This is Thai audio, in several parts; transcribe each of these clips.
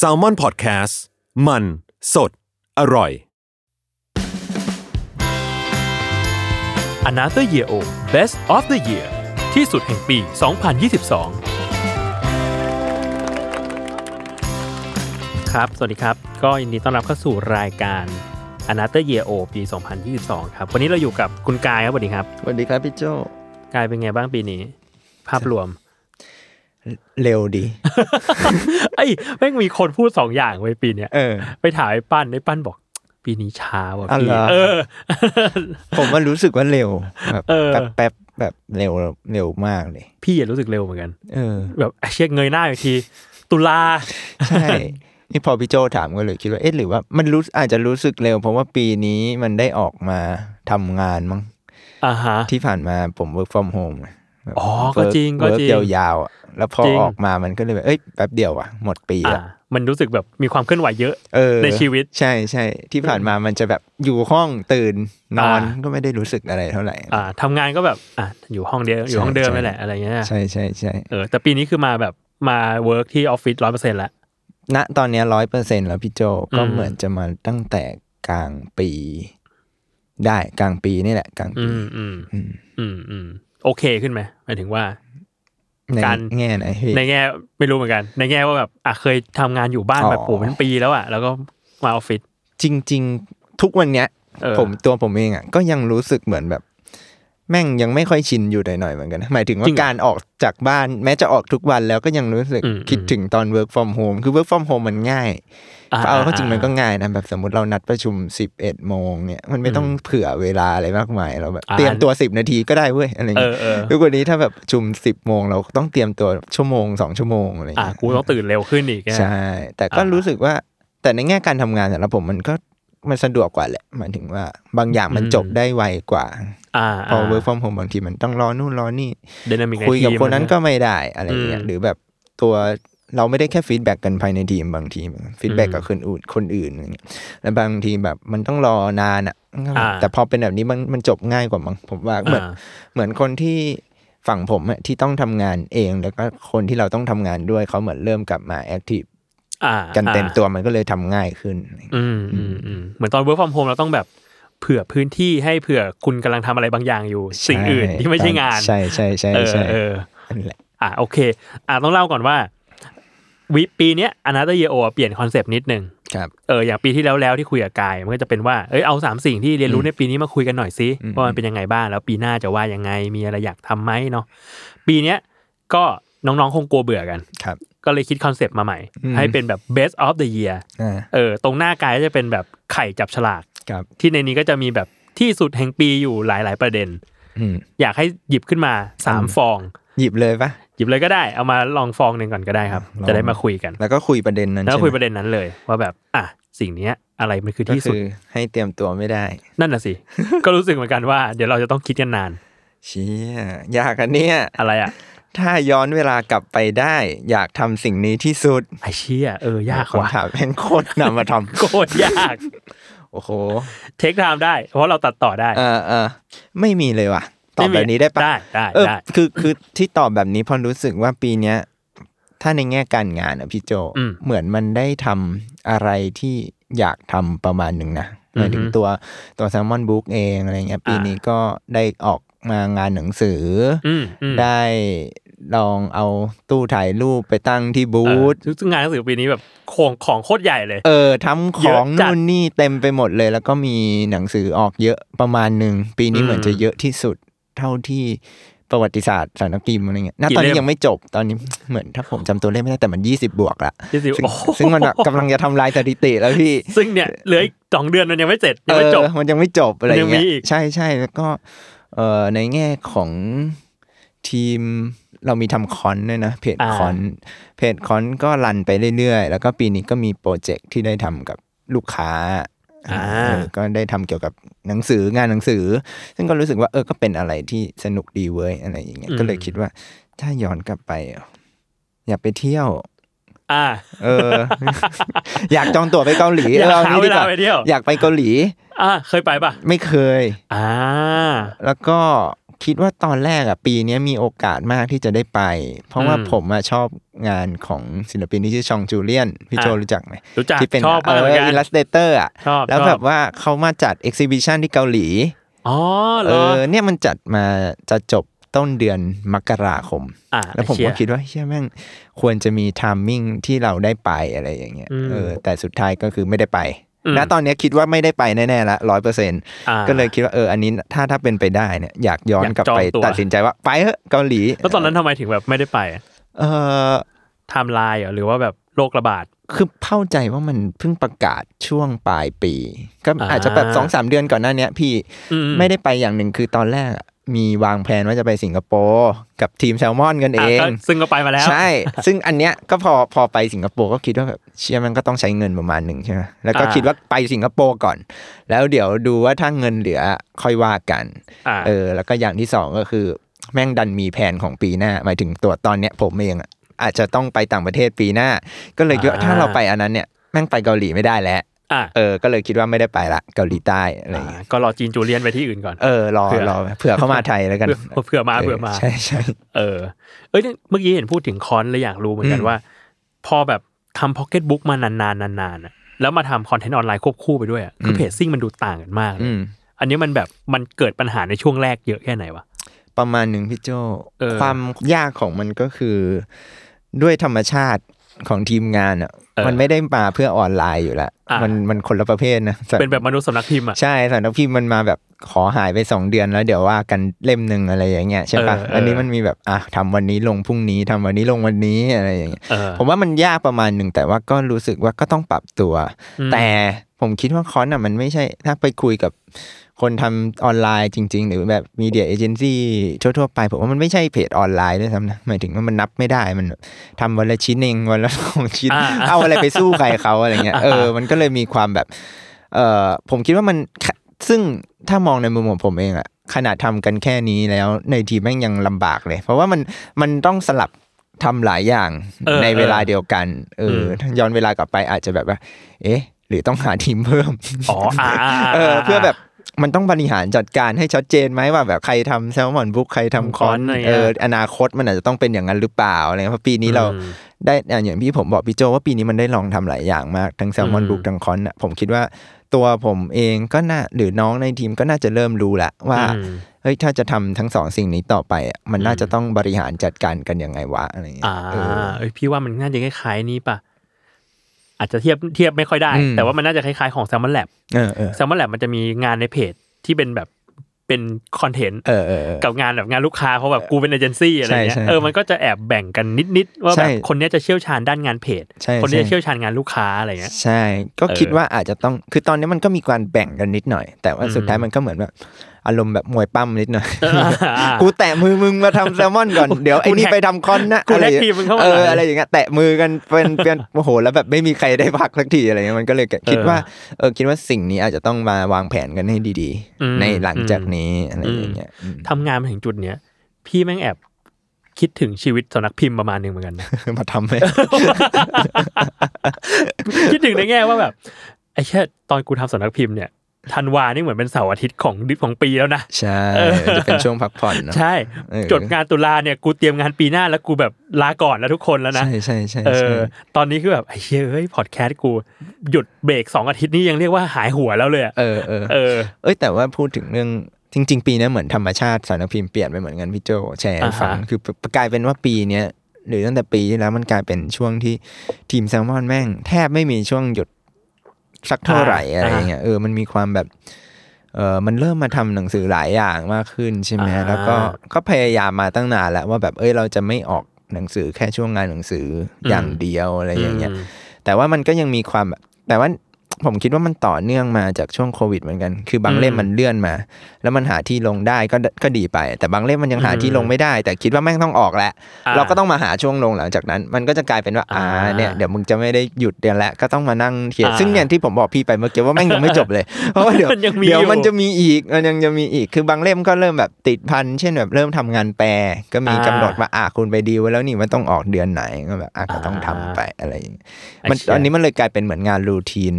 s a l m o n PODCAST มัน สด อร่อย Another Year O Best of the Year ที่สุดแห่งปี 2022 ครับ สวัสดีครับ ก็ยินดีต้อนรับเข้าสู่รายการ Another Year O ปี 2022 ครับ วันนี้เราอยู่กับคุณกายครับสวัสดีครับ สวัสดีครับพี่โจกายเป็นไงบ้างปีนี้ ภาพรวม เร็วดี ไอ้ยแม่งมีคนพูดสองอย่างไว้ยปีเนี้ยเออไปถามไอ้ปั้นไอ้ปั้นบอก ปีนี้ช้าว่ะอ๋อพี่เหรอเออ ผมว่ารู้สึกว่าเร็วแบบเออแป๊บแป๊บแบบเร็วเร็วมากเลย พี่อะรู้สึกเร็วเหมือนกัน เออ แบบเช็คเงยหน้าอีกที ตุลาใช่นี่พอพี่โจถามก็เลยคิดว่าเอ๊ะหรือว่ามันรู้อาจจะรู้สึกเร็ว เพราะว่าปีนี้มันได้ออกมาทำงานมั้งอ่าฮะที่ผ่านมาผม work from home ะแบบ อ๋อ ก็จริงก็ work จริงยาวๆอะแล้วพอจริงออกมามันก็เลยแบบเอ้ยแป๊บเดียวอะหมดปีอ่าอะมันรู้สึกแบบมีความเคลื่อนไหวเยอะเออในชีวิต ใช่ใช่ที่ผ่านมามันจะแบบอยู่ห้องตื่นนอนอ่าก็ไม่ได้รู้สึกอะไรเท่าไหร่ อ่าทำงานก็แบบอะอยู่ห้องเดียวอยู่ห้องเดิมใช่นั่นแหละอะไรเงี้ยใช่ใช่ใช่เออแต่ปีนี้คือมาแบบมา work ที่ออฟฟิศร้อยเปอร์เซ็นต์ละณตอนเนี้ร้อยเปอร์เซ็นต์แล้วพี่โจก็อืมเหมือนจะมาตั้งแต่กลางปี ได้กลางปีนี่แหละ กลางอืปีมอืมอืมอืมอืม โอเคขึ้นไหมหมายถึงว่าในการแง่ไหนพี่ในแง่ไม่รู้เหมือนกัน ในแง่ว่าแบบอะเคยทำงานอยู่บ้านอ๋อแบบโอ้เป็นปีแล้วอะแล้วก็มาออฟฟิศจริง ๆ ทุกวันเนี้ยเออผมตัวผมเองอะก็ยังรู้สึกเหมือนแบบ แม่งยังไม่ค่อยชินอยู่หน่อยๆเหมือนกันนะหมายถึงว่าการออกจากบ้านแม้จะออกทุกวันแล้วก็ยังรู้สึกอืมคิดถึงตอน work from home คือ work from home มันง่ายอ่เอาเข้าจริงมันก็ง่ายนะแบบสมมติเรานัดประชุม 11โมงเนี่ยมันไม่ต้องเผื่อเวลาอะไรมากมายเราแบบอ่าเตรียมตัว 10 นาทีก็ได้เว้ยอะไรเอเงี้อยเออทุกวันนี้ถ้าแบบประชุม 10โมงเราต้องเตรียมตัวชั่วโมง 2 ชั่วโมงอะไรอะเงี้ยกูต้องตื่นเร็วขึ้นอีกอะใช่แต่ก็อ่ารู้รู้สึกว่าแต่ในแง่การทำงานสำหรับผมมันก็มันสะดวกกว่าแหละหมายถึงว่าบางอย่างมันจบได้ไวกว่าอ่า พอ work from home บางทีมันต้องรอนู่นรอนี่ dynamic คุยกับคนนั้นก็ไม่ได้อะไรเงี้อืยมหรือแบบตัวเราไม่ได้แค่ feedback กันภายในทีมบางที feedback อืมกับคนอื่นคนอื่นอย่างเงี้ยแล้วบางทีแบบมันต้องรอนานอะอ่าแต่พอเป็นแบบนี้มันมันจบง่ายกว่ามั้งผมว่าเหมือนอ่าเหมือนคนที่ฝั่งผมอะที่ต้องทำงานเอง แล้วก็คนที่เราต้องทำงานด้วยเขาเหมือนเริ่มกลับมา activeอ่ากันเต็มอ่าตัวมันก็เลยทำง่ายขึ้นอืมอืมอืมเหมือนตอน work from home เราต้องแบบ เผื่อพื้นที่ให้เผื่อคุณกำลังทำอะไรบางอย่างอยู่ สิ่งอื่นที่ไม่ใช่งาน ใช่ใช่ใช่เออใช่เออนั่นแหละอะโอเค อะต้องเล่าก่อนว่าว่าปีเนี้ย another year โอเปลี่ยน concept นิดนึงครับเอออย่างปีที่แล้วแล้วที่คุยกับกายมันก็จะเป็นว่าเอ้ยเอาสามสิ่งที่เรียนรู้ในปีนี้มาคุยกันหน่อยสิอืมว่ามันเป็นยังไงบ้างแล้วปีหน้าจะว่ายังไงมีอะไรอยากทำไหมเนาะปีเนี้ยก็น้องๆคงกลัวเบื่อกันครับ ก็เลยคิดคอนเซปต์มาใหม่อืมให้เป็นแบบ best of the year อ่าเออตรงหน้ากายก็จะเป็นแบบไข่จับฉลากครับ ที่ในนี้ก็จะมีแบบที่สุดแห่งปีอยู่หลาย ๆ ประเด็นอืมอยากให้หยิบขึ้นมาสามอืมฟอง หยิบเลยปะหยิบเลยก็ได้เอามาลองฟองหนึ่งก่อนก็ได้ครับลองจะได้มาคุยกัน แล้วก็คุยประเด็นนั้นแล้วใช่ไหมคุยประเด็นนั้นเลย ว่าแบบ อะสิ่งเนี้ยอะไรมันคือก็ที่สุดคือให้เตรียมตัวไม่ได้ นั่นน่ะสิ ก็รู้สึกเหมือนกันว่า เดี๋ยวเราจะต้องคิดกันนาน เชี่ยยากอันเนี้ยอะไรอะ ถ้าย้อนเวลากลับไปได้ อยากทำสิ่งนี้ที่สุดไอเชี่ยเออยากว่ะคำถามแม่งโคตรนำมาทโคตรยากำ โอ้โห เทคไทม์ได้ เพราะเราตัดต่อได้ เออเออไม่มีเลยว่ะ ตอบแบบนี้ได้ปะได้ได้เออได้คือคือที่ตอบแบบนี้เพอรู้สึกว่าปีเนี้ย ถ้าในแง่การงานอะพี่โจอืมเหมือนมันได้ทำอะไรที่อยากทำประมาณหนึ่งนะหมายถึงอือฮึตัวตัวแซมมอนบุ๊กเองอะไรเงี้ยปีอ่านี้นี้ก็ได้ออกมางานหนังสือออืมอืมได้ ลองเอาตู้ถ่ายรูปไปตั้งที่บูเออธซึ่งงานหนังสือปีนี้แบบของของโคตรใหญ่เลย เออทำขเยออะงจัดนู่นนี่เต็มไปหมดเลย แล้วก็มีหนังสือออกเยอะประมาณหนึ่งปีนี้อืมเหมือนจะเยอะที่สุดเท่าที่ประวัติศาสตร์สารพิมพ์อะไรเงี้ยณกี่ตอนนี้เล่มยังไม่จบ ตอนนี้เหมือนถ้าผมจำตัวเลขไม่ได้แต่มันยี่สิบวกละยี่สิบซึ่งโอ้โหซึ่งมันแบบกำลังจะทำลายสถิติแล้วพี่ ซึ่งเนี่ยเหลืออีกสองเดือนมันยังไม่เสร็จยังไม่จบเออมันยังไม่จบอะไรยังมีเงี้ยอีกใช่ใช่แล้วก็เอ่อในแง่ของทีม เรามีทำคอนด้วยนะเพจอ่าคอนเพจคอนก็รันไปเรื่อยๆ แล้วก็ปีนี้ก็มีโปรเจกต์ที่ได้ทำกับลูกค้าอ่าเออก็ได้ทำเกี่ยวกับหนังสืองานหนังสือ ซึ่งก็รู้สึกว่าเออก็เป็นอะไรที่สนุกดีเว้ยอะไรอย่างเงี้ยก็เลยคิดว่าถ้าย้อนกลับไปอะอยากไปเที่ยวอ่าเออ อยากจองตั๋วไปเกาหลีอยากเอหางี้เวดีกลาไปเที่ยวอยากไปเกาหลี อ่าเคยไปปะไม่เคย อ่า แล้วก็ คิดว่าตอนแรกอะปีเนี้ยมีโอกาสมากที่จะได้ไป เพราะว่าอืมผมอะชอบงานของศิลปินที่ชื่อ Jean Jullien พี่โจอะรู้จักไหมรู้จักที่เป็นชอบเอมากเหมือนกัน illustrator อะชอบแล้วชอแบบว่าเขามาจัด exhibition ที่เกาหลีอ๋อเหรเอออเนี่ยมันจัดมาจะจบต้นเดือนมกราคมอ่าแล้วผมเชียก็คิดว่าเฮียแม่งควรจะมี timing ที่เราได้ไปอะไรอย่างเงี้ยอืมเออแต่สุดท้ายก็คือไม่ได้ไปอืม ณตอนเนี้ยคิดว่าไม่ได้ไปแน่ๆละร้อยเปอร์เซ็นต์อ่าก็เลยคิดว่าเอออันนี้ถ้าถ้าเป็นไปได้เนี่ยอยากย้อนอยากกลับจองไปตั๋วตัดสินใจว่าไปเถอะเกาหลี แล้วตอนนั้นทำไมถึงแบบไม่ได้ไปอะเออทม์ไลน์เหรอหรือว่าแบบโรคระบาดคือเข้าใจว่ามันเพิ่งประกาศช่วงปลายปี ก็อ่าอาจจะแบบสองสามเดือนก่อนหน้าเนี้ยพี่อืมไม่ได้ไปอย่างหนึ่งคือตอนแรกอะ มีวางแผนว่าจะไปสิงคโปร์กับทีมแซลมอนกันเออะงก็ซึ่งก็ไปมาแล้ว ใช่ ซึ่งอันเนี้ยก็พอพอไปสิงคโปร์ก็คิดว่าแบบเชื่อมันก็ต้องใช้เงินประมาณหนึ่งใช่ไหมแล้วก็อ่าคิดว่าไปสิงคโปร์ก่อน แล้วเดี๋ยวดูว่าถ้าเงินเหลือค่อยว่ากันอ่าเออ แล้วก็อย่างที่สองก็คือ แม่งดันมีแผนของปีหน้า หมายถึงตัวตอนเนี้ยผมเองอะอาจจะต้องไปต่างประเทศปีหน้า ก็เลยคิดว่าอ่าถ้าเราไปอันนั้นเนี่ยแม่งไปเกาหลีไม่ได้แล้วอ่า เออก็เลยคิดว่าไม่ได้ไปละเกาหลีใต้อะไรอย่างเงี้ยก็รอ Jean Jullien ไปที่อื่นก่อนเออรอเผื่อรอเผื่อเข้ามาไทยแล้วกันเผื่อเผื่อมาเผื่อมาใช่ใช่เออเอ้ยเนี่ยเมื่อกี้เห็นพูดถึงคอนเลยอยากรู้เหมือนกันอืมว่า พอแบบทำพ็อกเก็ตบุ๊กมานานๆนานๆอะแล้วมาทำ content ออนไลน์ควบคู่ไปด้วยอะคือ pacing มันดูต่างกันมากเลยอืมอันนี้มันแบบมันเกิดปัญหาในช่วงแรกเยอะแค่ไหนวะประมาณหนึ่งพี่โจเออความยากของมันก็คือ ด้วยธรรมชาติของทีมงานอะเออ มันไม่ได้มาเพื่อออนไลน์อยู่แล้วอะมันมันคนละประเภทนะเป็นแบบมนุษย์สำนักพิมพ์อะใช่สำนักพิมพ์มันมาแบบขอหายไปสองเดือนแล้วเดี๋ยวว่ากันเล่มหนึ่งอะไรอย่างเงี้ยใช่ปะเออเอออัอันนี้มันมีแบบอะทำวันนี้ลงพรุ่งนี้ทำวันนี้ลงวันนี้อะไรอย่างเงี้ยเออผมว่ามันยากประมาณหนึ่งแต่ว่าก็รู้สึกว่าก็ต้องปรับตัวอืมแต่ผมคิดว่าคอนอะมันไม่ใช่ถ้าไปคุยกับ คนทำออนไลน์จริง ๆ หรือแบบมีเดียเอเจนซี่ทั่วๆไปผมว่ามันไม่ใช่เพจออนไลน์ด้วยซ้ำนะหมายถึงว่ามันนับไม่ได้มันทำวันละชิ้นเองวันละสองชิ้นอ่าเอาอะไรไปสู้ใครเขาอะไรเงี้ยเออมันก็เลยมีความแบบเออผมคิดว่ามันซึ่งถ้ามองในมุมของผมเองอะขนาดทำกันแค่นี้แล้วในทีมแม่งยังลำบากเลย เพราะว่ามันมันต้องสลับทำหลายอย่างเออในเวลาเดียวกัน เอออมถ้าย้อนเวลากลับไปอาจจะแบบว่า เอ๊ะ หรือต้องหาทีมเพิ่มอ๋ออ่าาาเออเพื่อแบบ มันต้องบริหารจัดการให้ชัดเจนไหมว่าแบบใครทำแซลมอนบุ๊กใครทำคอนคอนอะไรเงี้ยเอออนาคตมันอาจจะต้องเป็นอย่างนั้นหรือเปล่าอะไรเงี้ยเพราะปีนี้เราอืมได้อะอย่างที่ผมบอกพี่โจว่าปีนี้มันได้ลองทำหลายอย่างมากทั้งแซลมอนอืมบุ๊กทั้งคอนอะผมคิดว่าตัวผมเองก็น่าหรือน้องในทีมก็น่าจะเริ่มรู้ละว่าอืมเฮ้ยถ้าจะทำทั้งสองสิ่งนี้ต่อไปอะมันน่าอืมจะต้องบริหารจัดการกันยังไงวะอะไรเงี้อ่ายเออเอ้ยพี่ว่ามันน่าจะคล้ายๆนี้ป่ะ อาจจะเทียบเทียบไม่ค่อยได้อืมแต่ว่ามันน่าจะคล้ายๆของ s ซ l m o n Lab เออเออ s ซ l m o n Lab มันจะมีงานในเพจที่เป็นแบบเป็นคอนเทนต์เออเออเออกับงานแบบงานลูกค้าเขาแบบกูเป็นเอเจนซี่อะไรเงี้ยใช่ใช่เออมันก็จะแอบแบ่งกันนิดๆว่าใช่แบบคนเนี้ยจะเชี่ยวชาญด้านงานเพจใช่คนนี้ใช่จะเชี่ยวชาญงานลูกค้าอะไรเงี้ยใช่ ก็เออคิดว่าอาจจะต้องคือตอนนี้มันก็มีการแบ่งกันนิดหน่อย แต่ว่าสุดท้ายอืมมันก็เหมือนแบบ อารมณ์แบบมวยปั้มนิดหน่อยอ่ากูแตะมือมึงมาทำแซลมอนก่อนเดี๋ยวไอ้นี่แท็กไปทำคอนนะกูอะไรแท็กทีมมึงเข้ามาเอหน่ออยอะไรอย่างเงี้ยแตะมือกันเป็นเป็นโอ้โหแล้วแบบไม่มีใครได้พักสักทีอะไรเงี้ยมันก็เลยคิดว่าเออคิดว่าสิ่งนี้อาจจะต้องมาวางแผนกันให้ดีอืมๆในหลังจากนี้อะไรอย่างเงี้ยอืมทำงานมาถึงจุดเนี้ยพี่แม่งแอบคิดถึงชีวิตสำนักพิมพ์ประมาณหนึ่งเหมือนกันนะมาทำให้คิดถึงในแง่ว่าแบบไอ้แค่ตอนกูทำสำนักพิมพ์เนี่ย ธันวานี่เหมือนเป็นเสาร์อาทิตย์ของดิของปีแล้วนะ ใช่เออจะเป็นช่วงพักผ่อนเนอะใช่เออจดงานตุลาเนี่ยกูเตรียมงานปีหน้าแล้วกูแบบลาก่อนแล้วทุกคนแล้วนะ ใช่ใช่ใช่เอใช่อตอนนี้คือแบบไอ้เหี้ยเฮ้ยพอดแคสต์กู หยุดเบรกสองอาทิตย์นี่ยังเรียกว่าหายหัวแล้วเลยอะเออเออเออเอ้ยแต่ว่าพูดถึงเรื่องจริง ๆ ปีนี้เหมือนธรรมชาติสารพิมพ์เปลี่ยนไปเหมือนกันพี่โจแชร์ให้ฟังอ่าฮะคือกลายเป็นว่าปีเนี้ยหรือตั้งแต่ปีที่แล้วมันกลายเป็นช่วงที่ทีมแซลมอนแม่ง แทบไม่มีช่วงหยุด สักเท่าไหร่อะไรอย่างเงี้ยเออมันมีความแบบเออมันเริ่มมาทำหนังสือหลายอย่างมากขึ้นใช่ไหมอ่าแล้วก็ก็พยายามมาตั้งนานแล้วว่าแบบเอ้ยเราจะไม่ออกหนังสือแค่ช่วงงานหนังสืออย่างเดียวอะไรอย่างเงี้ยมแต่ว่ามันก็ยังมีความแบบแต่ว่า ผมคิดว่ามันต่อเนื่องมาจากช่วงโควิดเหมือนกัน คือบางอืมเล่มมันเลื่อนมา แล้วมันหาที่ลงได้ก็ก็ดีไป แต่บางเล่มมันยังหาอืมที่ลงไม่ได้ แต่คิดว่าแม่งต้องออกแล้วอ่าเราก็ต้องมาหาช่วงลงหลังจากนั้น มันก็จะกลายเป็นว่าอ่าอ่าเนี่ยเดี๋ยวมึงจะไม่ได้หยุดเดือนแล้วก็ต้องมานั่งเขียนอ่าซึ่งเนี่ยที่ผมบอกพี่ไปเมื่อกี้ว่าแม่งยังไม่จบเลยเพราะว่าเดี๋ยวมันยังมีเดี๋ยวอยู่มันจะมีอีกมันยังจะมีอีกคือบางเล่มก็เริ่มแบบติดพันเช่นแบบเริ่มทำงานแปลก็มีอ่ากำหนดว่าอะคุณไปดีลไว้แล้วนี่มันต้องออกเดือนไหนก็แบบอะก็ต้องทำไปอะไรอย่างเงี้ยมันไเชี่ยตอนนี้มันเลยกลายเป็นเหมือนงานรูทีน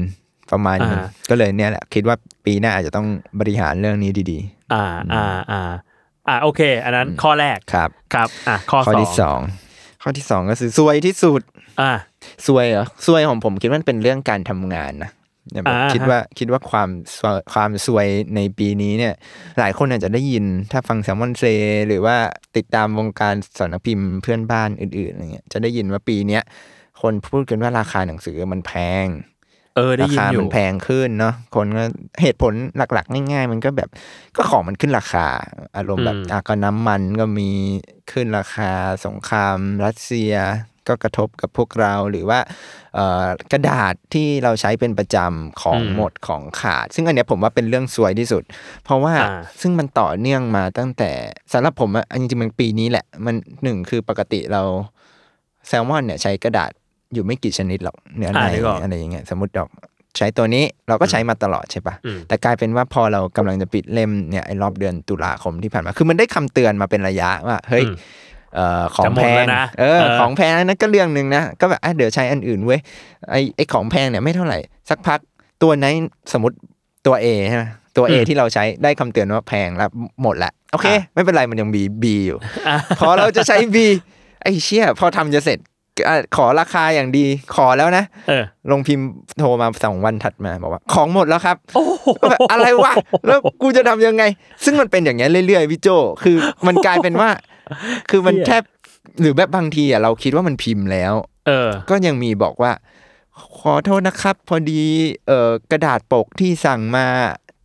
ประมาณนึงอ่าก็เลยเนี่ยแหละคิดว่าปีหน้าอาจจะต้องบริหารเรื่องนี้ดีอ่าอ่าอ่าอ่าโอเค อันนั้นข้อแรกๆครับครับอะข้อข้อสองที่สองข้อที่สองก็คือซวยที่สุด อ่าซวยเหรอซวยของผมคิดว่ามันเป็นเรื่องการทำงานนะเนี่ยแบบอ่าคิดว่าคิดว่าความซวยความซวยในปีนี้เนี่ย หลายคนอาจจะได้ยินถ้าฟังแซมมอนเซ หรือว่าติดตามวงการสำนักพิมพ์เพื่อนบ้านอื่นๆอะไรเงี้ยจะได้ยินว่าปีเนี้ยคนพูดกันว่าราคาหนังสือมันแพง เออได้รายินคาอยู่มันแพงขึ้นเนาะคนก็เหตุผลหลัก ๆ ง่าย ๆ มันก็แบบก็ของมันขึ้นราคา อารมณ์แบบอืมอะก็น้ำมันก็มีขึ้นราคาสงครามรัสเซียก็กระทบกับพวกเราหรือว่าเอ่อกระดาษที่เราใช้เป็นประจำของหมดของขาด ซึ่งอันเนี้ยผมว่าเป็นเรื่องสวยที่สุด เพราะว่าอ่าซึ่งมันต่อเนื่องมาตั้งแต่สำหรับผมอะอันจริงๆมันปีนี้แหละ มันหนึ่งคือปกติเราแซลมอนเนี่ยใช้กระดาษ อยู่ไม่กี่ชนิดหรอกเนื้อในอ่านึกออกอะไรอย่างเงี้ยสมมติเราใช้ตัวนี้เราก็ใช้มาตลอดใช่ปะอืมแต่กลายเป็นว่าพอเรากำลังจะปิดเล่มเนี่ยไอ้รอบเดือนตุลาคมที่ผ่านมาคือมันได้คำเตือนมาเป็นระยะว่าเฮ้ยอืมเอ่อของจะหมแพดแล้งวนะเออเออของแพงนั้นก็เรื่องหนึ่งนะก็แบบอะเดี๋ยวใช้อันอื่นเว้ยไอ้ไอ้ของแพงเนี่ยไม่เท่าไหร่ สักพักตัวไหนสมมติตัว A ใช่ไหมตัว A ที่เราใช้ได้คำเตือนว่าแพงแล้วหมดละโอเค ไม่เป็นไรมันยังมี B อยู่อะพอเราจะใช้ B ไอ้เชี่ยพอทำจะเสร็จอะ ขอราคาอย่างดีขอแล้วนะเออลงพิมพ์โทรมาสองวันถัดมาบอกว่า ของหมดแล้วครับโอ้โหก็แบบอะไรวะแล้วกูจะทำยังไง ซึ่งมันเป็นอย่างเงี้ยเรื่อยๆพี่โจคือมันกลายเป็นว่า คือมันเหี้ยแทบหรือแบบบางทีอะเราคิดว่ามันพิมพ์แล้ว เออ ก็ยังมีบอกว่า ขอโทษนะครับ พอดีเอ่อกระดาษปกที่สั่งมา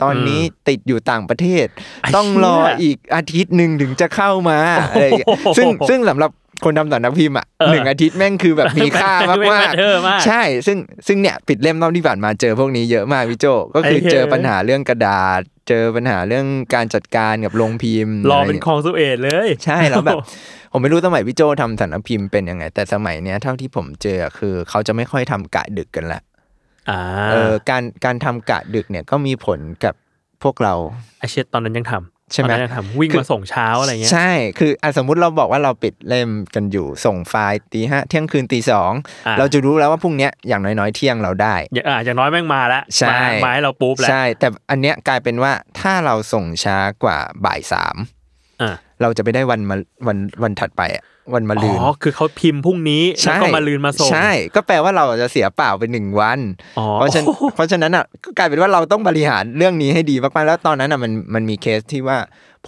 ตอนนี้ติดอยู่ต่างประเทศไอ้ต้องรอเหี้ยอีกอาทิตย์หนึ่งถึงจะเข้ามาอะไรอย่างเงี้ยซึ่งซึ่งสำหรับ คนทำสำนักพิมพ์อะเออหนึ่งอาทิตย์แม่งคือแบบมีค่ามากไม่มาก matter มากใช่ ซึ่งซึ่งเนี่ยปิดเล่มรอบที่ผ่านมาเจอพวกนี้เยอะมากพี่โจก็คือไอ้เหี้ยเจอปัญหาเรื่องกระดาษ เจอปัญหาเรื่องการจัดการกับโรงพิมพ์รออะไรเป็นย่างคลองสุเอตเลย ใช่แล้วแบบผมไม่รู้สมัยพี่โจทำสำนักพิมพ์เป็นยังไง แต่สมัยเนี้ยเท่าที่ผมเจอคือเขาจะไม่ค่อยทำกะดึกกันละอ่าเออการการทำกะดึกเนี่ยก็มีผลกับพวกเราไอเช็ดตอนนั้นยังทำ ใช่ไหมตอนนั้นยังทำวิ่งคือมาส่งเช้าอะไรเงี้ยใช่คืออะสมมุติเราบอกว่าเราปิดเล่มกันอยู่ส่งไฟล์ตีห้าเที่ยงคืนตีสองอ่าเราจะรู้แล้วว่าพรุ่งเนี้ยอย่างน้อยๆเที่ยงเราได้อย่างอ่าอย่างน้อยแม่งมาแล้วใช่มามาให้เราปุ๊บแล้วใช่แต่อันเนี้ยกลายเป็นว่าถ้าเราส่งช้ากว่าบ่ายสามอ่าเราจะไปได้วันมาวันวันถัดไปอะ วันมาอ๋ลืนอคือเขาพิมพ์พรุ่งนี้แล้วก็มาลืนมาส่งใช่ ก็แปลว่าเราจะเสียเปล่าไปหนึ่งวันอ๋อเพราะฉะนั้นเพราะฉะนั้นอะก็กลายเป็นว่าเราต้องบริหารเรื่องนี้ให้ดีมากๆแล้วตอนนั้นอะมันมันมีเคสที่ว่า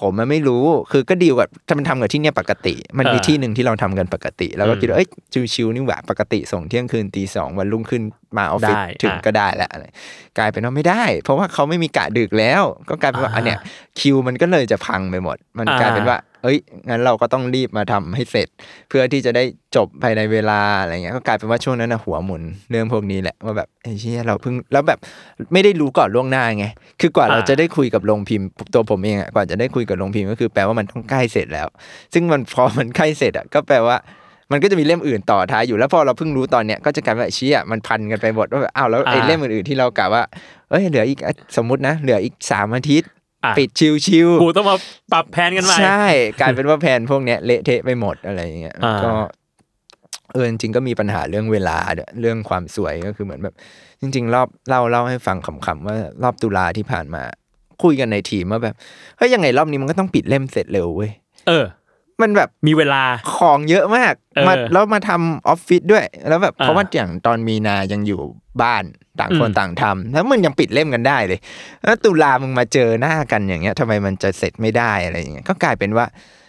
ผมมันไม่รู้คือก็ดีลกับถ้ามันทำกับที่เนี่ยปกติ มันมีเออที่หนึ่งที่เราทำกันปกติ แล้วก็อืมคิดว่าเอ้ยชิวๆนี่หว่าปกติส่งเที่ยงคืนตีสองวันรุ่งขึ้นมาออฟฟิศได้ถึงอะก็ได้แหละอะไรกลายเป็นว่าไม่ได้ เพราะว่าเขาไม่มีกะดึกแล้ว ก็กลายเป็นว่าอ่าอันเนี้ยคิวมันก็เลยจะพังไปหมด มันอ่ากลายเป็นว่า เอ้ยงั้นเราก็ต้องรีบมาทำให้เสร็จ เพื่อที่จะได้จบภายในเวลาอะไรเงี้ยก็กลายเป็นว่าช่วงนั้นนะหัวหมุนเรื่องพวกนี้แหละว่าแบบไอ้เชี่ยเราเพิ่งแล้วแบบไม่ได้รู้ก่อนล่วงหน้าไงคือกว่าเราอ่าจะได้คุยกับโรงพิมพ์ตัวผมเองอะกว่าจะได้คุยกับโรงพิมพ์ก็คือแปลว่ามันต้องใกล้เสร็จแล้ว ซึ่งมันพอมันใกล้เสร็จอะก็แปลว่ามันก็จะมีเล่มอื่นต่อท้ายอยู่แล้วพอเราเพิ่งรู้ตอนเนี้ยก็จะกลายเป็นว่าไอ้เชี่ยมันพันกันไปหมดว่าแบบอ้าวแล้วไอ้อ่าเล่มอื่นๆที่เรากะว่าเอ้ยเหลืออีกสมมตินะ เหลืออีกสามอาทิตย์อะ ปิดชิวๆกูต้องมาปรับแผนกันใหม่ใช่กลายเป็นว่าแผนพวกเนี้ยเละเทะไปหมดอะไรอย่างเงี้ยอ่าก็เออจริงๆก็มีปัญหาเรื่องเวลาด้วยเรื่องความสวยก็คือเหมือนแบบ จริง ๆ รอบเล่าเล่าให้ฟังขำๆว่ารอบตุลาที่ผ่านมา คุยกันในทีมว่าแบบเฮ้ยยังไงรอบนี้มันก็ต้องปิดเล่มเสร็จเร็วเว้ยเออ มันแบบมีเวลาของเยอะมากเออมาแล้วมาทำออฟฟิศด้วย แล้วแบบอ่าเพราะว่าอย่างตอนมีนายังอยู่บ้านต่างคนอืมต่างทำแล้วมึงยังปิดเล่มกันได้เลยแล้วตุลามึงมาเจอหน้ากันอย่างเงี้ยทำไมมันจะเสร็จไม่ได้อะไรอย่างเงี้ยก็กลายเป็นว่า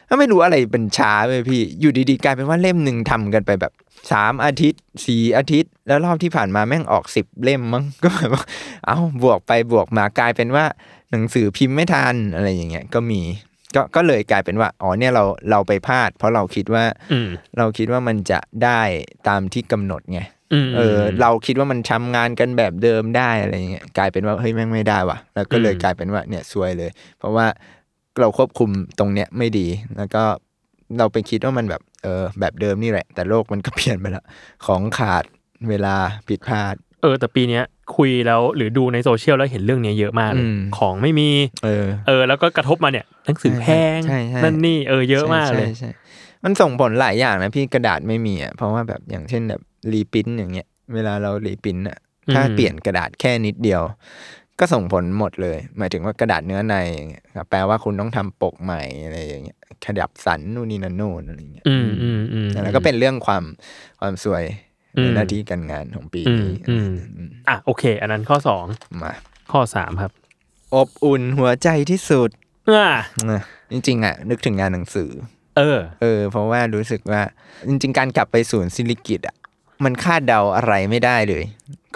ก็ไม่รู้อะไรเป็นช้าเลยพี่ อยู่ดีๆกลายเป็นว่าเล่มหนึ่งทำกันไปแบบสามอาทิตย์สี่อาทิตย์ แล้วรอบที่ผ่านมาแม่งออกสิบเล่มมั้งก็แบบว่าเอ้าบวกไปบวกมากลายเป็นว่าหนังสือพิมพ์ไม่ทันอะไรอย่างเงี้ยก็มี ก็ก็เลยกลายเป็นว่าอ๋อเนี่ยเราเราไปพลาด เพราะเราคิดว่าอืมเราคิดว่ามันจะได้ตามที่กำหนดไงอืมเออ เราคิดว่ามันทำงานกันแบบเดิมได้อะไรเงี้ยกลายเป็นว่าเฮ้ยแม่งไม่ได้ว่ะ แล้วก็เลยอืมกลายเป็นว่าเนี่ยซวยเลย เพราะว่าเราควบคุมตรงเนี้ยไม่ดี แล้วก็เราไปคิดว่ามันแบบเออแบบเดิมนี่แหละ แต่โลกมันก็เปลี่ยนไปละของขาดเวลาผิดพลาด เออ แต่ปีเนี้ยคุยแล้วหรือดูในโซเชียลแล้วเห็นเรื่องเนี้ยเยอะมากเลยอืมของไม่มี เออ เออ แล้วก็กระทบมาเนี่ย หนังสือแพงใช่ใช่นั่นนี่เออเยอะมากเลยใช่ใช่ใช่มันส่งผลหลายอย่างนะพี่กระดาษไม่มีอะเพราะว่าแบบอย่างเช่นแบบ reprint อย่างเงี้ย เวลาเรา reprint อะถ้าอืมเปลี่ยนกระดาษแค่นิดเดียว ก็ส่งผลหมดเลย หมายถึงว่ากระดาษเนื้อในอย่างเงี้ยครับแปลว่าคุณต้องทำปกใหม่อะไรอย่างเงี้ยขยับสันนู่นนี่นั่นโน่นอะไรอย่างเงี้ยอืมอืมอืมแล้วก็เป็นเรื่องความความสวยอืในมหน้าที่การงานของปีอืมนี้อืมอืมอะโอเค อันนั้นข้อสองมาข้อสามครับ อบอุ่นหัวใจที่สุดอ่านะ จริงๆอะนึกถึงงานหนังสือ เออ เออ เพราะว่ารู้สึกว่า จริง ๆ การกลับไปศูนย์ซิลิกิตอะมันคาดเดาอะไรไม่ได้เลย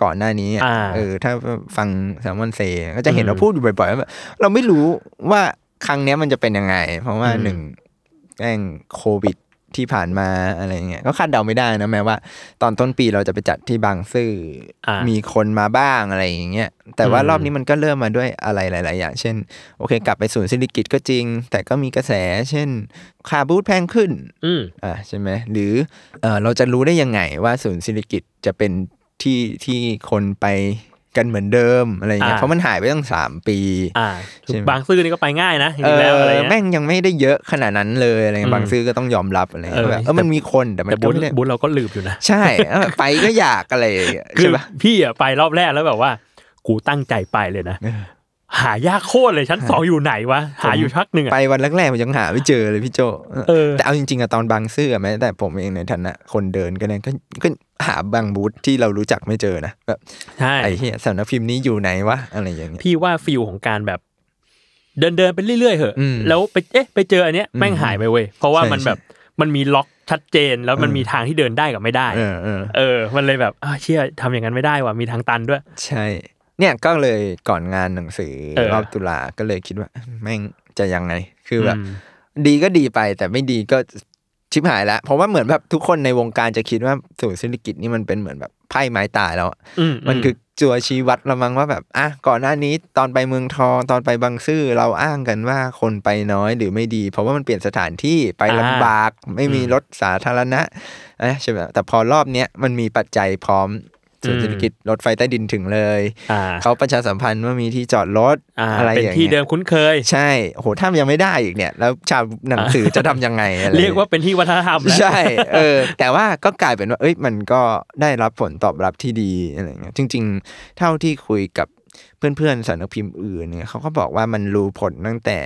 ก่อนหน้านี้อะอ่าเออ ถ้าฟังแซมมอนเซก็จะเห็นอืมเราพูดอยู่บ่อยๆว่าแบบเราไม่รู้ว่าครั้งเนี้ยมันจะเป็นยังไง เพราะว่าอืมหนึ่งแม่งโควิด ที่ผ่านมาอะไรเงี้ยก็คาดเดาไม่ได้นะแม้ว่า ตอนต้นปีเราจะไปจัดที่บางซื่ออามีคนมาบ้างอะไรอย่างเงี้ยแต่ว่าอืมรอบนี้มันก็เริ่มมาด้วยอะไรหลาย ๆ อย่าง เช่น โอเค กลับไปศูนย์สิริกิติ์ก็จริง แต่ก็มีกระแส เช่นค่าบูธแพงขึ้นอืมอ่าใช่ไหมหรือเออเราจะรู้ได้ยังไงว่าศูนย์สิริกิติ์จะเป็นที่ที่คนไป กันเหมือนเดิมอะไรเงี้ยอ่าเพราะมันหายไปตั้งสามปีอ่าใช่ไหมบางซื่อนี่ก็ไปง่ายนะจเอริงๆแล้วอะไรอเงี้ยแม่งยังไม่ได้เยอะขนาดนั้นเลยอะไรเงี้อืยมบางซื้อก็ต้องยอมรับอะไรเงี้ยเออแบบเออมันมีคนแต่มันแต่ก็บุญไม่ได้บุญเราก็ลืมอยู่นะใช่เออไปก็อยากอะไรอย่างเงี้ยคือใช่ปะพี่อะไปรอบแรกแล้วแบบว่ากูตั้งใจไปเลยนะเออ หายากโคตรเลยชั้นสองอยู่ไหนวะหาอยู่พักหนึ่งอะไปวันแรกๆผมยังหาไม่เจอเลยพี่โจเออแต่เอาจริงๆอะตอนบางซื่ออะแม้แต่ผมเองในฐานะคนเดินก็เนี่ยก็ก็หาบางบูธที่เรารู้จักไม่เจอนะแบบใช่ไอ้เหี้ยสำนักพิมพ์นี้อยู่ไหนวะอะไรอย่างเงี้ยพี่ว่า feelของการแบบ เดินเดินๆไปเรื่อยๆเหอะอืมแล้วไปเอ๊ะไปเจออันเนี้ยอืมแม่งหายไปเว้ยเพราะว่าใช่มันแบบใช่มันมีล็อกชัดเจนแล้วมันเออมีทางที่เดินได้กับไม่ได้ เออเออเออมันเลยแบบอ้าวเชี่ยทำอย่างนั้นไม่ได้ว่ะมีทางตันด้วย ใช่ เนี่ยก็เลยก่อนงานหนังสือเออรอบตุลาก็เลยคิดว่า แม่งจะยังไง คือแบบมดีก็ดีไป แต่ไม่ดีก็ชิบหายแล้วเพราะว่าเหมือนแบบทุกคนในวงการจะคิดว่าศูนย์เศรษฐกิจนี่มันเป็นเหมือนแบบไพ่ไม้ตายแล้วอะอืมมันคือจัวชี้วัดละมั้งว่าแบบอะก่อนหน้านี้ตอนไปเมืองทองตอนไปบางซื่อเราอ้างกันว่าคนไปน้อยหรือไม่ดี เพราะว่ามันเปลี่ยนสถานที่ไปลำบาก ไม่มีรถสาธารณะนะใช่ไหมแต่พอรอบเนี้ยมันมีปัจจัยพร้อม ศูนย์เศรษฐกิจรถไฟใต้ดินถึงเลยอ่าเขาประชาสัมพันธ์ว่ามีที่จอดรถอ่าอะไรเป็นอย่างที่เงี้ยเดิมคุ้นเคย ใช่โหถ้ายังไม่ได้อีกเนี่ย แล้วชาวหนังสือจะทำยังไงอะไรเรียกว่าเป็นที่วัฒนธรรมแล้วใช่เออ แต่ว่าก็กลายเป็นว่า เอ้ยมันก็ได้รับผลตอบรับที่ดีอะไรเงี้ยจริง ๆ เท่าที่คุยกับเพื่อนๆสำนักพิมพ์อื่นเนี่ยเขาก็บอกว่ามันรู้ผลตั้งแต่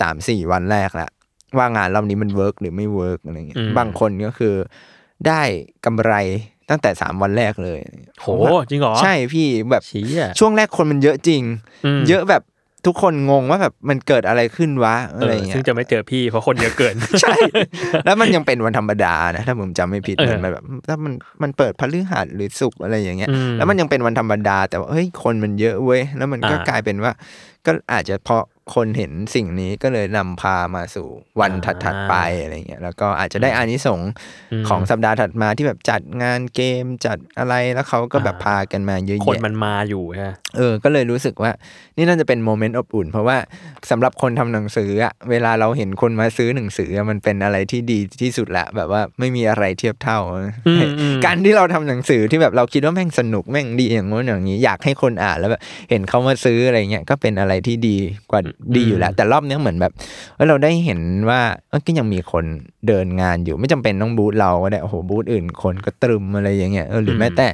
สามสี่วันแรกแล้วว่างานรอบนี้มัน work หรือไม่ work อะไรเงี้ยอืมบางคนก็คือได้กำไร ตั้งแต่สามวันแรกเลยโหจริงเหรอใช่พี่แบบชี้อะช่วงแรกคนมันเยอะจริงมเยอะแบบทุกคนงงว่าแบบมันเกิดอะไรขึ้นวะเออะไรอเงี้ซึ่ยงจะไม่เจอพี่เพราะคนเยอะเกิน ใช่ แล้วมันยังเป็นวันธรรมดานะถ้าผมจำไม่ผิดเออเหมือนแบบถ้ามันมันเปิดพฤหัสหรือศุกร์อะไรอย่างเงี้ยอืมแล้วมันยังเป็นวันธรรมดา แต่ว่าเฮ้ยคนมันเยอะเว้ยแล้วมันก็อ่ากลายเป็นว่า ก็อาจจะเพราะ คนเห็นสิ่งนี้ก็เลยนำพามาสู่วันอ่าถัดๆไปอะไรเงี้ยแล้วก็อาจจะได้อานิสงส์อืมของสัปดาห์ถัดมาที่แบบจัดงานเกมจัดอะไรแล้วเขาก็แบบอ่าพากันมาเยอะคนแยะมันมาอยู่ฮะเออ ก็เลยรู้สึกว่า นี่น่าจะเป็นโมเมนต์อบอุ่น เพราะว่าสำหรับคนทำหนังสืออะเวลาเราเห็นคนมาซื้อหนังสืออะมันเป็นอะไรที่ดีที่สุดละแบบว่าไม่มีอะไรเทียบเท่าอืมอืมการที่เราทำหนังสือที่แบบเราคิดว่าแม่งสนุกแม่งดีอย่างงู้นอย่างนี้อยากให้คนอ่านแล้วแบบเห็นเขามาซื้ออะไรเงี้ยก็เป็นอะไรที่ดีกว่าดีอยู่แล้ว แต่รอบเนี้ยเหมือนแบบเออเราได้เห็นว่าเออก็ยังมีคนเดินงานอยู่ ไม่จำเป็นต้องบูธเราก็ได้โอ้โหบูธอื่น คนก็ตรึมอะไรอย่างเงี้ยเออหรือแม้แต่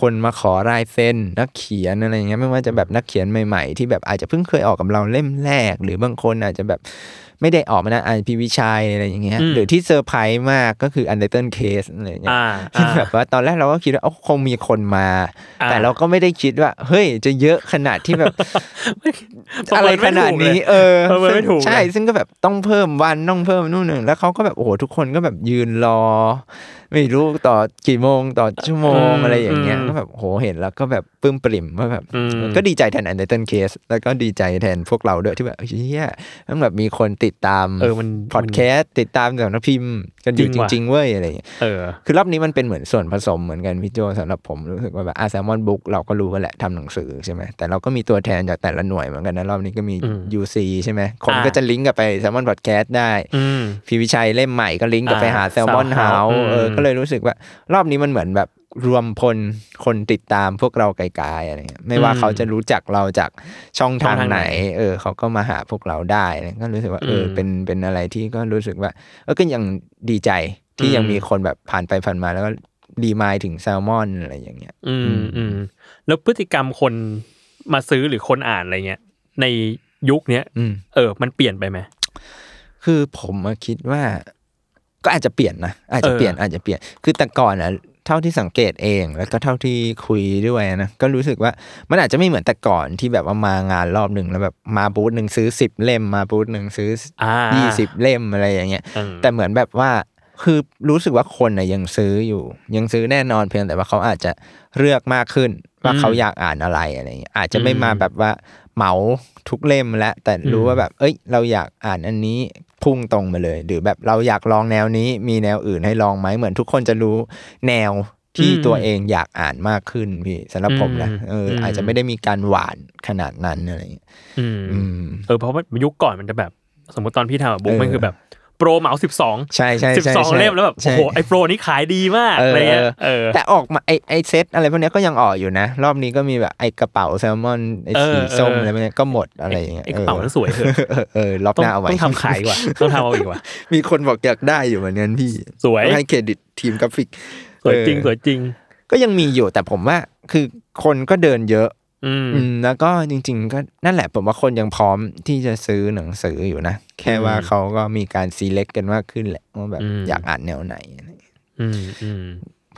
คนมาขอลายเซ็นนักเขียนอะไรเงี้ยไม่ว่าจะแบบนักเขียนใหม่ ๆ ที่แบบอาจจะเพิ่งเคยออกกับเราเล่มแรก หรือบางคนอาจจะแบบ ไม่ได้ออกมานะอ่านพีวิชัยอะไรอย่างเงี้ยอืมหรือที่เซอร์ไพรส์มากก็คืออันเดอร์เทนเคสอะไรเงี้ยอ่าที่อ่าแบบว่าตอนแรกเราก็คิดว่าเอ้าคงมีคนมาอ่าแต่เราก็ไม่ได้คิดว่า เฮ้ยจะเยอะขนาดที่แบบประอะเมิไรนไม่ขนาดถูกเลยนี้ เออประเมินไม่ถูกเลยใช่ซึ่งก็แบบต้องเพิ่มวันต้องเพิ่มนู่นหนึ่งแล้วเขาก็แบบโอ้โหทุกคนก็แบบยืนรอ ไม่รู้ต่อกี่โมงต่อชั่วโมงอืมอะไรอย่างเงี้ยอืมก็แบบโหเห็นแล้วก็แบบปลื้มปริ่มว่าแบบอืมก็ดีใจแทน Untitled Case แล้วก็ดีใจแทนพวกเราด้วยที่แบบเฮ้ยมันแบบมีคนติดตามเออมันพอดแคสต์ติดตามสำนักพิมพ์กันอยู่จริงว่ะจริง ๆ เว้ยอะไรอย่างเงี้ยเออคือรอบนี้มันเป็นเหมือนส่วนผสมเหมือนกันพี่โจสำหรับผมรู้สึกว่าแบบอา Salmon Books เราก็รู้กันแหละทำหนังสือใช่ไหมแต่เราก็มีตัวแทนจากแต่ละหน่วยเหมือนกันนะรอบนี้ก็มีอืม UC ใช่ไหมคนอ่าก็จะลิงก์กลับไป Salmon Podcast ได้อืมพี่วิชัยเล่มใหม่ก็ลิงก์กลับไปหาอ่าแซลมอนเฮา Salmon House เอออืมก็เลยรู้สึกว่า รอบนี้มันเหมือนแบบรวมพลคนติดตามพวกเราไกลๆอะไรเงี้ยไม่ว่าอืมเขาจะรู้จักเราจากช่องทางช่องทางไหไหนนเออ เขาก็มาหาพวกเราได้อะไรก็รู้สึกว่า เอออมเป็นเป็นอะไรที่ก็รู้สึกว่า เออก็ยังดีใจที่อืมยังมีคนแบบผ่านไปผ่านมาแล้วก็รีมายถึงแซลมอนอะไรอย่างเงี้ย อือืมมอืมแล้วพฤติกรรมคนมาซื้อหรือคนอ่านอะไรเงี้ย ในยุคเนี้ยอืมเออ มันเปลี่ยนไปไหมคือผมอะคิดว่า ก็อาจจะเปลี่ยนนะอาจจะเออเปลี่ยนอาจจะเปลี่ยนคือแต่ก่อนอะเท่าที่สังเกตเอง แล้วก็เท่าที่คุยด้วยนะก็รู้สึกว่ามันอาจจะไม่เหมือนแต่ก่อนที่แบบว่ามางานรอบหนึ่งแล้วแบบมาบูธหนึ่งซื้อสิบเล่มมาบูธหนึ่งซื้ออ่ายี่สิบเล่มอะไรอย่างเงี้ยอืมแต่เหมือนแบบว่าคือรู้สึกว่าคนน่ะยังซื้ออยู่ ยังซื้อแน่นอนเพียงแต่ว่าเขาอาจจะเลือกมากขึ้นว่าอืมเขาอยากอ่านอะไรอะไรเงี้ยอาจจะไม่อืมมาแบบว่าเหมาทุกเล่มแล้วแต่รู้อืมว่าแบบ เอ้ย เราอยากอ่านอันนี้ พุ่งตรงมาเลย หรือแบบเราอยากลองแนวนี้ มีแนวอื่นให้ลองไหมเหมือนทุกคนจะรู้แนวที่ตัวเองอยากอ่านมากขึ้นพี่สำหรับผมนะเออออาจจะไม่ได้มีการหวานขนาดนั้นอะไรเงี้ยอืมอืมเออเพราะว่ายุคก่อนมันจะแบบ สมมติตอนพี่ทำอะบุ๊กเออมันคือแบบ โปรเหมาสิบสองใช่ใช่สิบใช่สองใช่เล่มแล้วแบบใช่โอ้โหไอ้โปรนี้ขายดีมากเอออะไรเงี้ยเออเออแต่ออกมาไอไอเซตอะไรพวกเนี้ยก็ยังออกอยู่นะ รอบนี้ก็มีแบบไอกระเป๋าแซลมอนไอเออสีส้มเออออะไรพวกเนี้ยก็หมดอะไรอย่างเงี้ยไอ้กระเป๋านั้นสวยเถอะเออเออรอบต้องหน้าเอาไว้ต้องทำขายดีกว่าต้องทำเอาอีกว่า มีคนบอกอยากได้อยู่เหมือนกันพี่สวยต้องให้เครดิตทีมกราฟิกสวยจริงเออสวยจริง ก็ยังมีอยู่แต่ผมว่าคือคนก็เดินเยอะ อืมอืมแล้วก็จริง ๆ ก็นั่นแหละผมว่าคนยังพร้อมที่จะซื้อหนังสืออยู่นะ แค่ว่าอืมเขาก็มีการ select กันมากขึ้นแหละว่าแบบอืมอยากอ่านแนวไหนอะไรอย่างเงี้ยอืมอืม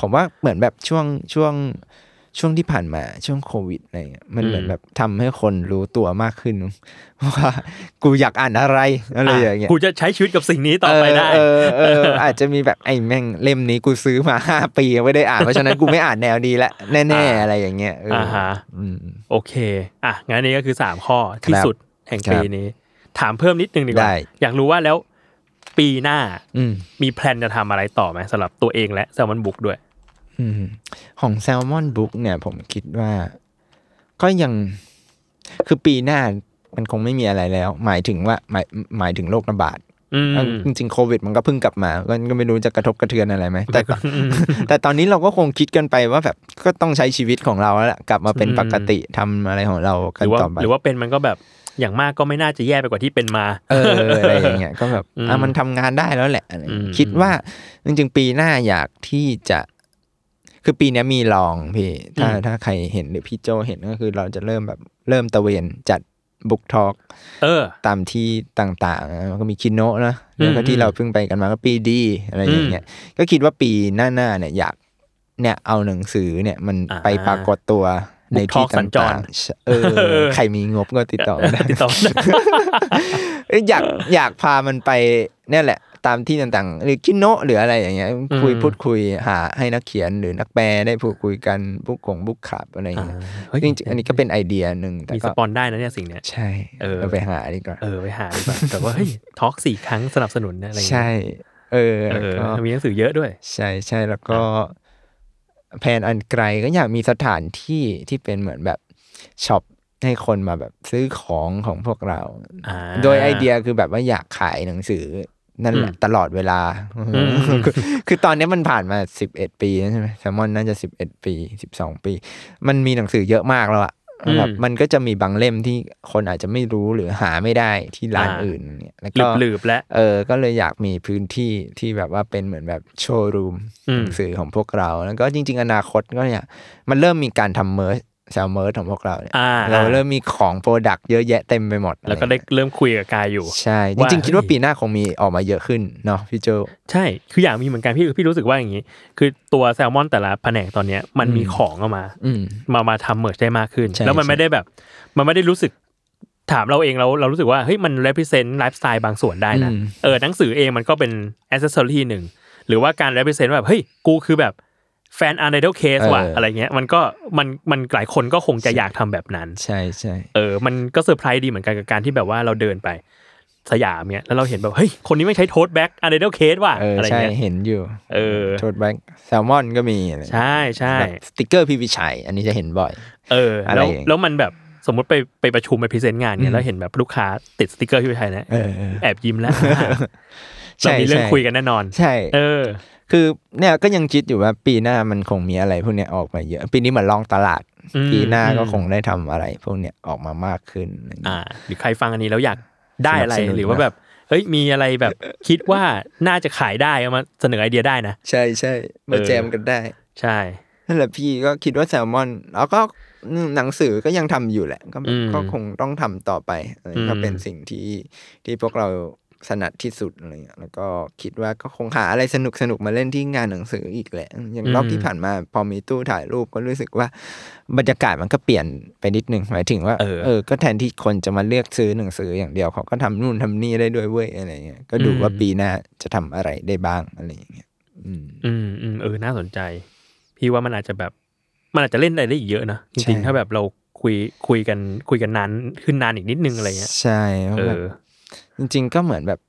ผมว่าเหมือนแบบช่วงช่วง ช่วงที่ผ่านมาช่วงโควิดอะไรเงี้ยมันเหมือนอืมแบบทำให้คนรู้ตัวมากขึ้นว่ากูอยากอ่านอะไรอะไรอย่างเงี้ยกูจะใช้ชีวิตกับสิ่งนี้ต่อไปได้เออเออเอออาจจะมีแบบไอ้แม่งเล่มนี้กูซื้อมาห้าปียังไม่ได้อ่านเพราะฉะนั้นกูไม่อ่านแนวนี้ละแน่อ่าๆอะไรอย่างเงี้ยเออออ่าฮะอืมโอเคอะงั้นอันนี้ก็คือสามข้อที่ครับสุดแห่งครับปีนี้ ถามเพิ่มนิดนึงดีกว่าได้อยากรู้ว่าแล้วปีหน้าอืมมีแพลนจะทำอะไรต่อไหมสำหรับตัวเองและ Salmon Books ด้วยอืม ของ Salmon Books เนี่ย ผมคิดว่า ก็ยังคือปีหน้ามันคงไม่มีอะไรแล้ว หมายถึงว่าหมายหมายถึงโรคระบาดอืมจริงๆโควิด มันก็เพิ่งกลับมาก็ก็ไม่รู้จะกระทบกระเทือนอะไรไหมแต่แต่ก็แต่ตอนนี้เราก็คงคิดกันไปว่าแบบก็ต้องใช้ชีวิตของเราแล้วล่ะกลับมาเป็นอืมปกติทำอะไรของเราหกันรือว่าต่อไปหรือว่าเป็นมันก็แบบอย่างมากก็ไม่น่าจะแย่ไปกว่าที่เป็นมา เอออะไรอย่างเงี้ยก็แบบอืมอะมันทำงานได้แล้วแหละอะไรอย่างเงี้ยอืมคิดว่าจริงๆ ปีหน้าอยากที่จะ คือปีเนี้ยมีลองพี่ ถ้าถ้าใครเห็นหรือพี่โจเห็นก็คือเราจะเริ่มแบบเริ่มตะเวนจัดบุ๊กทอล์กเออ ตามที่ต่างๆนะมันก็มีคิโนะนะแล้วก็อืมที่เราเพิ่งไปกันมาก็ปีดีอะไรอย่างเงี้ย ก็คิดว่าปีหน้าๆเนี่ยอยากเนี่ยเอาหนังสือเนี่ยมันอ่าไปปรากฏตัวใน Book ที่ Talk สัญจต่ารงๆเออ ใครมีงบก็ติดต่อมาได้ติดต่อได้เอ้ยอยากอยากพามันไปเนี่ยแหละ ตามที่ต่างๆ หรือคิโนะหรืออะไรอย่างเงี้ยคุยอืมพูดคุยหาให้นักเขียนหรือนักแปลได้พูดคุยกันบุ๊กของบุ๊กขับอะไรอย่างอ่าเงี้ยเฮ้ยจริงๆอันนี้ก็เป็นไอเดียหนึ่งแต่มีสก็ปอนได้นะเนี่ยสิ่งเนี้ยใช่เออเราไปหาดีกว่าเออไปหาดีกว่าแต่ว่าเฮ้ยทอล์กสี่ครั้งสนับสนุนนะอะไรอย่างเงี้ยใช่ เออเออแล้วก็มีหนังสือเยอะด้วย ใช่ใช่แล้วก็แผนอันไกลก็อยากมีสถานที่ที่เป็นเหมือนแบบช็อปให้คนมาแบบซื้อของของพวกเราอ่าโดยไอเดียคือแบบว่าอยากขายหนังสือ นั่นแหละอืมตลอดเวลาอืมคือคือตอนนี้มันผ่านมาสิบเอ็ดปีแล้วใช่ไหมแซมมอนน่าจะสิบเอ็ดปีสิบสองปี มันมีหนังสือเยอะมากแล้วอะแบบมันก็จะมีบางเล่มที่คนอาจจะไม่รู้หรือหาไม่ได้ที่ร้านอื่นเนี่ยแล้วหลืก็บหลืบๆและเออ ก็เลยอยากมีพื้นที่ที่แบบว่าเป็นเหมือนแบบโชว์รูมอืมหนังสือของพวกเรา แล้วก็จริง ๆ อนาคตก็เนี่ย มันเริ่มมีการทำเมอร์ แซลเมอร์ของพวกเราเนี่ยอ่าเราเริ่มมีของ product เยอะแยะเต็มไปหมด แล้วก็ได้อะไรเงี้ยเริ่มคุยกับกายอยู่ ใช่ว่าจริงๆ คิดว่าเฮ้ยปีหน้าคงมีออกมาเยอะขึ้นเนาะพี่โจ ใช่ คืออยากมีเหมือนกันพี่พี่รู้สึกว่าอย่างนี้ คือตัวแซลมอนแต่ละแผนกตอนเนี้ยมันมีอืมของออกมาอืมมามาทำ merch ได้มากขึ้นใช่แล้วมันใช่ไม่ได้แบบ มันไม่ได้รู้สึกถามเราเองเราเรารู้สึกว่าเฮ้ยมัน represent ไลฟ์สไตล์บางส่วนได้นะอืมเออหนังสือเองมันก็เป็น accessory หนึ่งหรือว่าการ represent ว่าแบบเฮ้ยกูคือแบบ แฟน Untitled Case ว่ะเออออะไรเงี้ยมันก็มันมันหลายคนก็คงจะอยากทำแบบนั้น ใช่ใช่เออ มันก็เซอร์ไพรส์ดีเหมือนกันกับการที่แบบว่าเราเดินไปสยามเนี่ยแล้วเราเห็นแบบ เฮ้ย คนนี้ไม่ใช้ tote bag Untitled Case ว่ะเอออะไรใช่เงี้ยเห็นอยู่ เออ tote bag Salmon ก็มีอะไรใช่ใช่แบบสติกเกอร์พี่วิชัย อันนี้จะเห็นบ่อย เอออะไรแล้วอย่างแล้วมันแบบสมมติไปไปประชุมไปพรีเซนต์งานเนี่ยแล้วเห็นแบบลูกค้าติดสติกเกอร์พี่วิชัยนะเออเออแอบยิ้มแล้วใช่เรามีเรื่องใช่คุยกันแน่นอน ใช่ เออ คือเนี่ยก็ยังคิดอยู่ว่าปีหน้ามันคงมีอะไรพวกเนี้ยออกมาเยอะ ปีนี้เหมือนลองตลาดอืมปีหน้าก็อืมคงได้ทำอะไร พวกเนี้ยออกมามากขึ้นอะไรอย่างเงี้ยอ่า หรือใครฟังอันนี้แล้วอยากได้อะไรสนับสนุนหรือว่าแบบเฮ้ยมีอะไรแบบคิดว่าน่าจะขายได้เอามาเสนอไอเดียได้นะ ใช่ใช่มาเออแจมกันได้ ใช่นั่นแหละพี่ก็คิดว่าแซลมอน แล้วก็หนังสือก็ยังทำอยู่แหละ ก็อืมก็คงต้องทำต่อไปอะไรอืมก็เป็นสิ่งที่ที่พวกเรา สนัดที่สุดอะไรเงี้ยแล้วก็คิดว่าก็คงหาอะไรสนุกสนุกมาเล่นที่งานหนังสืออีกแหละอย่างรอบที่ผ่านมาพอมีตู้ถ่ายรูปก็รู้สึกว่าบรรยากาศมันก็เปลี่ยนไปนิดนึงหมายถึงว่าเออเออก็แทนที่คนจะมาเลือกซื้อหนังสืออย่างเดียวเขาก็ทำนู่นทำนี่ได้ด้วยเว้ยอะไรเงี้ยก็ดูว่าปีหน้าจะทำอะไรได้บ้างอะไรอย่างเงี้ยอืมอืมอืมเออน่าสนใจ พี่ว่ามันอาจจะแบบมันอาจจะเล่นอะไรได้อีกเยอะนะจใช่ริงๆถ้าแบบเราคุยคุยกันคุยกันนานขึ้นนานอีกนิดนึงอะไรเงี้ยใช่เพราะเอแบบอ จริง ๆ ก็เหมือนแบบ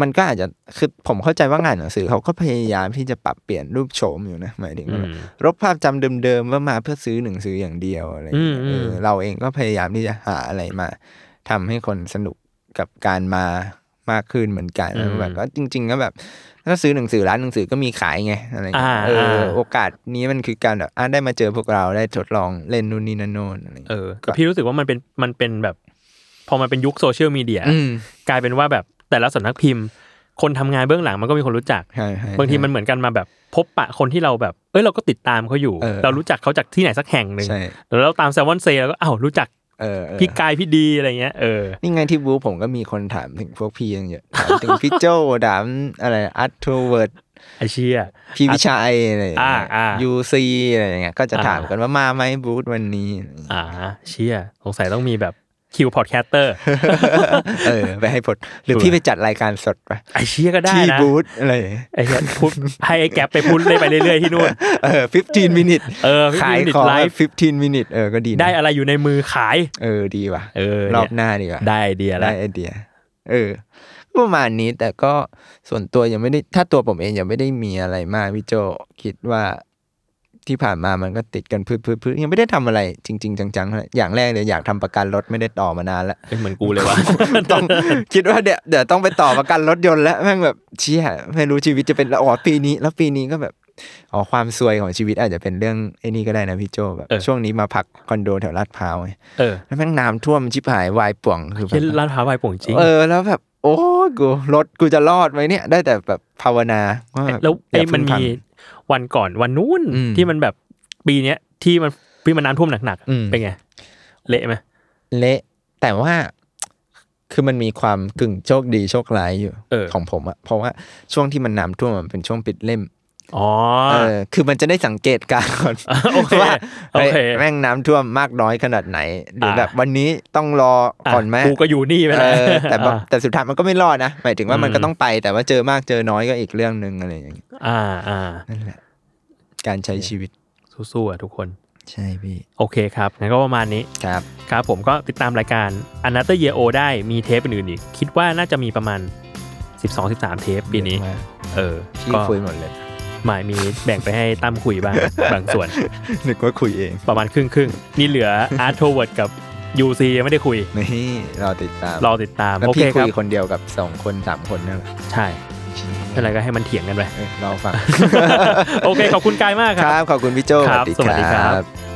มันก็อาจจะคือผมเข้าใจว่างานหนังสือเขาก็พยายามที่จะปรับเปลี่ยนรูปโฉมอยู่นะหมายถึงว่าแบบอืมลบภาพจำเดิมๆว่ามาเพื่อซื้อหนังสืออย่างเดียวอะไรอย่างเงี้ยอืมอืมเออเราเองก็พยายามที่จะหาอะไรมาทำให้คนสนุกกับการมามากขึ้นเหมือนกันแล้วแบบก็จริง ๆ ก็แบบถ้าซื้อหนังสือร้านหนังสือก็มีขายไงอะไรอย่างเงี้ยอ่าเอออ่าโอกาสนี้มันคือการแบบอะได้มาเจอพวกเราได้ทดลองเล่นนู่นนี่นั่นโน่นอะไรอย่างเอเงี้ยอแต่พี่รู้สึกว่ามันเป็นมันเป็นแบบ พอมันเป็นยุคโซเชียลมีเดียอืมกลายเป็นว่าแบบแต่ละสำนักพิมพ์ คนทำงานเบื้องหลังมันก็มีคนรู้จักใช่ใช่บางทีมันเหมือนกันมาแบบพบปะคนที่เราแบบ เอ้ยเราก็ติดตามเขาอยู่เออเรารู้จักเขาจากที่ไหนสักแห่งหนึ่งใช่แล้วเราตามแซมวอนเซแล้วก็อ้าวรู้จักเออเออพี่กายพี่ดีอะไรเงี้ยเออนี่ไงที่บูผมก็มีคนถามถึงพวกพี่ยังเยอะถามถึงพี่โจถามอะไรอัตโทเวิร์ดไอเชียพี่วิชัยอะไรอย่างอ่าเงี้ยอ่ายูซีอะไรอย่างเงี้ยก็จะอ่าถามกันว่ามาไหมบูธวันนี้ อ่า เชียสงสัยต้องมีแบบ คิวพอดแคสเตอร์เออไปให้ผลหรือพี่ไปจัดรายการสดไปไอเชียก็ได้ที่นะบูธอะไรอย่างเงี้ยไอเชียพูดให้ไอแก๊ปไปพูดเล่นไปเรื่อยๆที่นู่นเออ15 minute เออขาย15ของไลแบบฟ์15 minute เออก็ดีนะได้อะไรอยู่ในมือขาย เออดีว่ะเออรอบเนี่ยหน้าดีกว่าได้ไอเดียแล้ได้วไอเดีย เออประมาณนี้แต่ก็ส่วนตัวยังไม่ได้ถ้าตัวผมเองยังไม่ได้มีอะไรมากพี่โจคิดว่า ที่ผ่านมามันก็ติดกันพืดพืดพืดยังไม่ได้ทำอะไรจริง ๆ จังๆเท่าไหร่อย่างแรกเลยอยากทำประกันรถไม่ได้ต่อมานานแล้วเหมือนกูเลยว่ะต้องคิดว่าเดี๋ยวเดี๋ยวต้องไปต่อประกันรถยนต์แล้วแม่งแบบเชี่ยไม่รู้ชีวิตจะเป็นแล้วอ๋อปีนี้ แล้วปีนี้ก็แบบอ๋อความซวยของชีวิตอาจจะเป็นเรื่องไอ้นี่ก็ได้นะพี่โจแบบเออช่วงนี้มาพักคอนโดแถวลาดพร้าวไงเออแล้วแม่งน้ำท่วมชิบหายวายป่วงคือแบเช่นบร้านพร้าววายโป่งจริงเออแล้วแบบโอ้กูรถกูจะรอดไหมเนี่ย ได้แต่แบบภาวนาว่าบบแล้วอไอ้ย่าเพิ่มันงพัมีง วันก่อนวันนู้นอืมที่มันแบบปีเนี้ยที่มันพี่มันน้ำท่วมหนักอืมๆเป็นไง เละไหมเละ แต่ว่าคือมันมีความกึ่งโชคดีโชคร้ายอยู่เออของผมอะเพราะว่าช่วงที่มันน้ำท่วมมันเป็นช่วงปิดเล่ม อ๋อเออคือมันจะได้สังเกตการณ์ก่อนโอเคว่าโอเคฮ้ยแม่งน้ำท่วมมากน้อยขนาดไหนหรืออาแบบวันนี้ต้องรอก่อนไหมะกูก็อยู่นี่ไปเอแล้วอแต่แบบแต่สุดท้ายมันก็ไม่รอดนะหมายถึงว่ามันอืมก็ต้องไปแต่ว่าเจอมากเจอน้อยก็อีกเรื่องหนึ่งอะไรอย่างเงี้ยอ่าอ่านั่นแหละการใช้ชีวิตสู้ๆอะทุกคนใช่พี่ โอเคครับงั้นก็ประมาณนี้ครับครับผมก็ติดตามรายการ a n o t h e r Year O ได้มีเทปอื่นๆอีก คิดว่าน่าจะมีประมาณ 12-13 เทปปีนี้เยอะมากเออพี่ก็คุยหมดเลย หมายมีแบ่งไปให้ตั้มคุยบ้างบางส่วน นึกว่าคุยเอง ประมาณครึ่งครึ่งๆนี่เหลือ Art t o w a r d กับ UC ยังไม่ได้คุย นี่รอติดตาม รอติดตามแล้วโอเคพี่คคุรับยคนเดียวกับสองคนสามคนนั่นแหละใช่อะไรก็ให้มันเถียงกันไปเอ้ยรอฟัง โอเค ขอบคุณกายมากคครัรับ บ ขอบคุณพี่โจครับสวัสดีครับ บ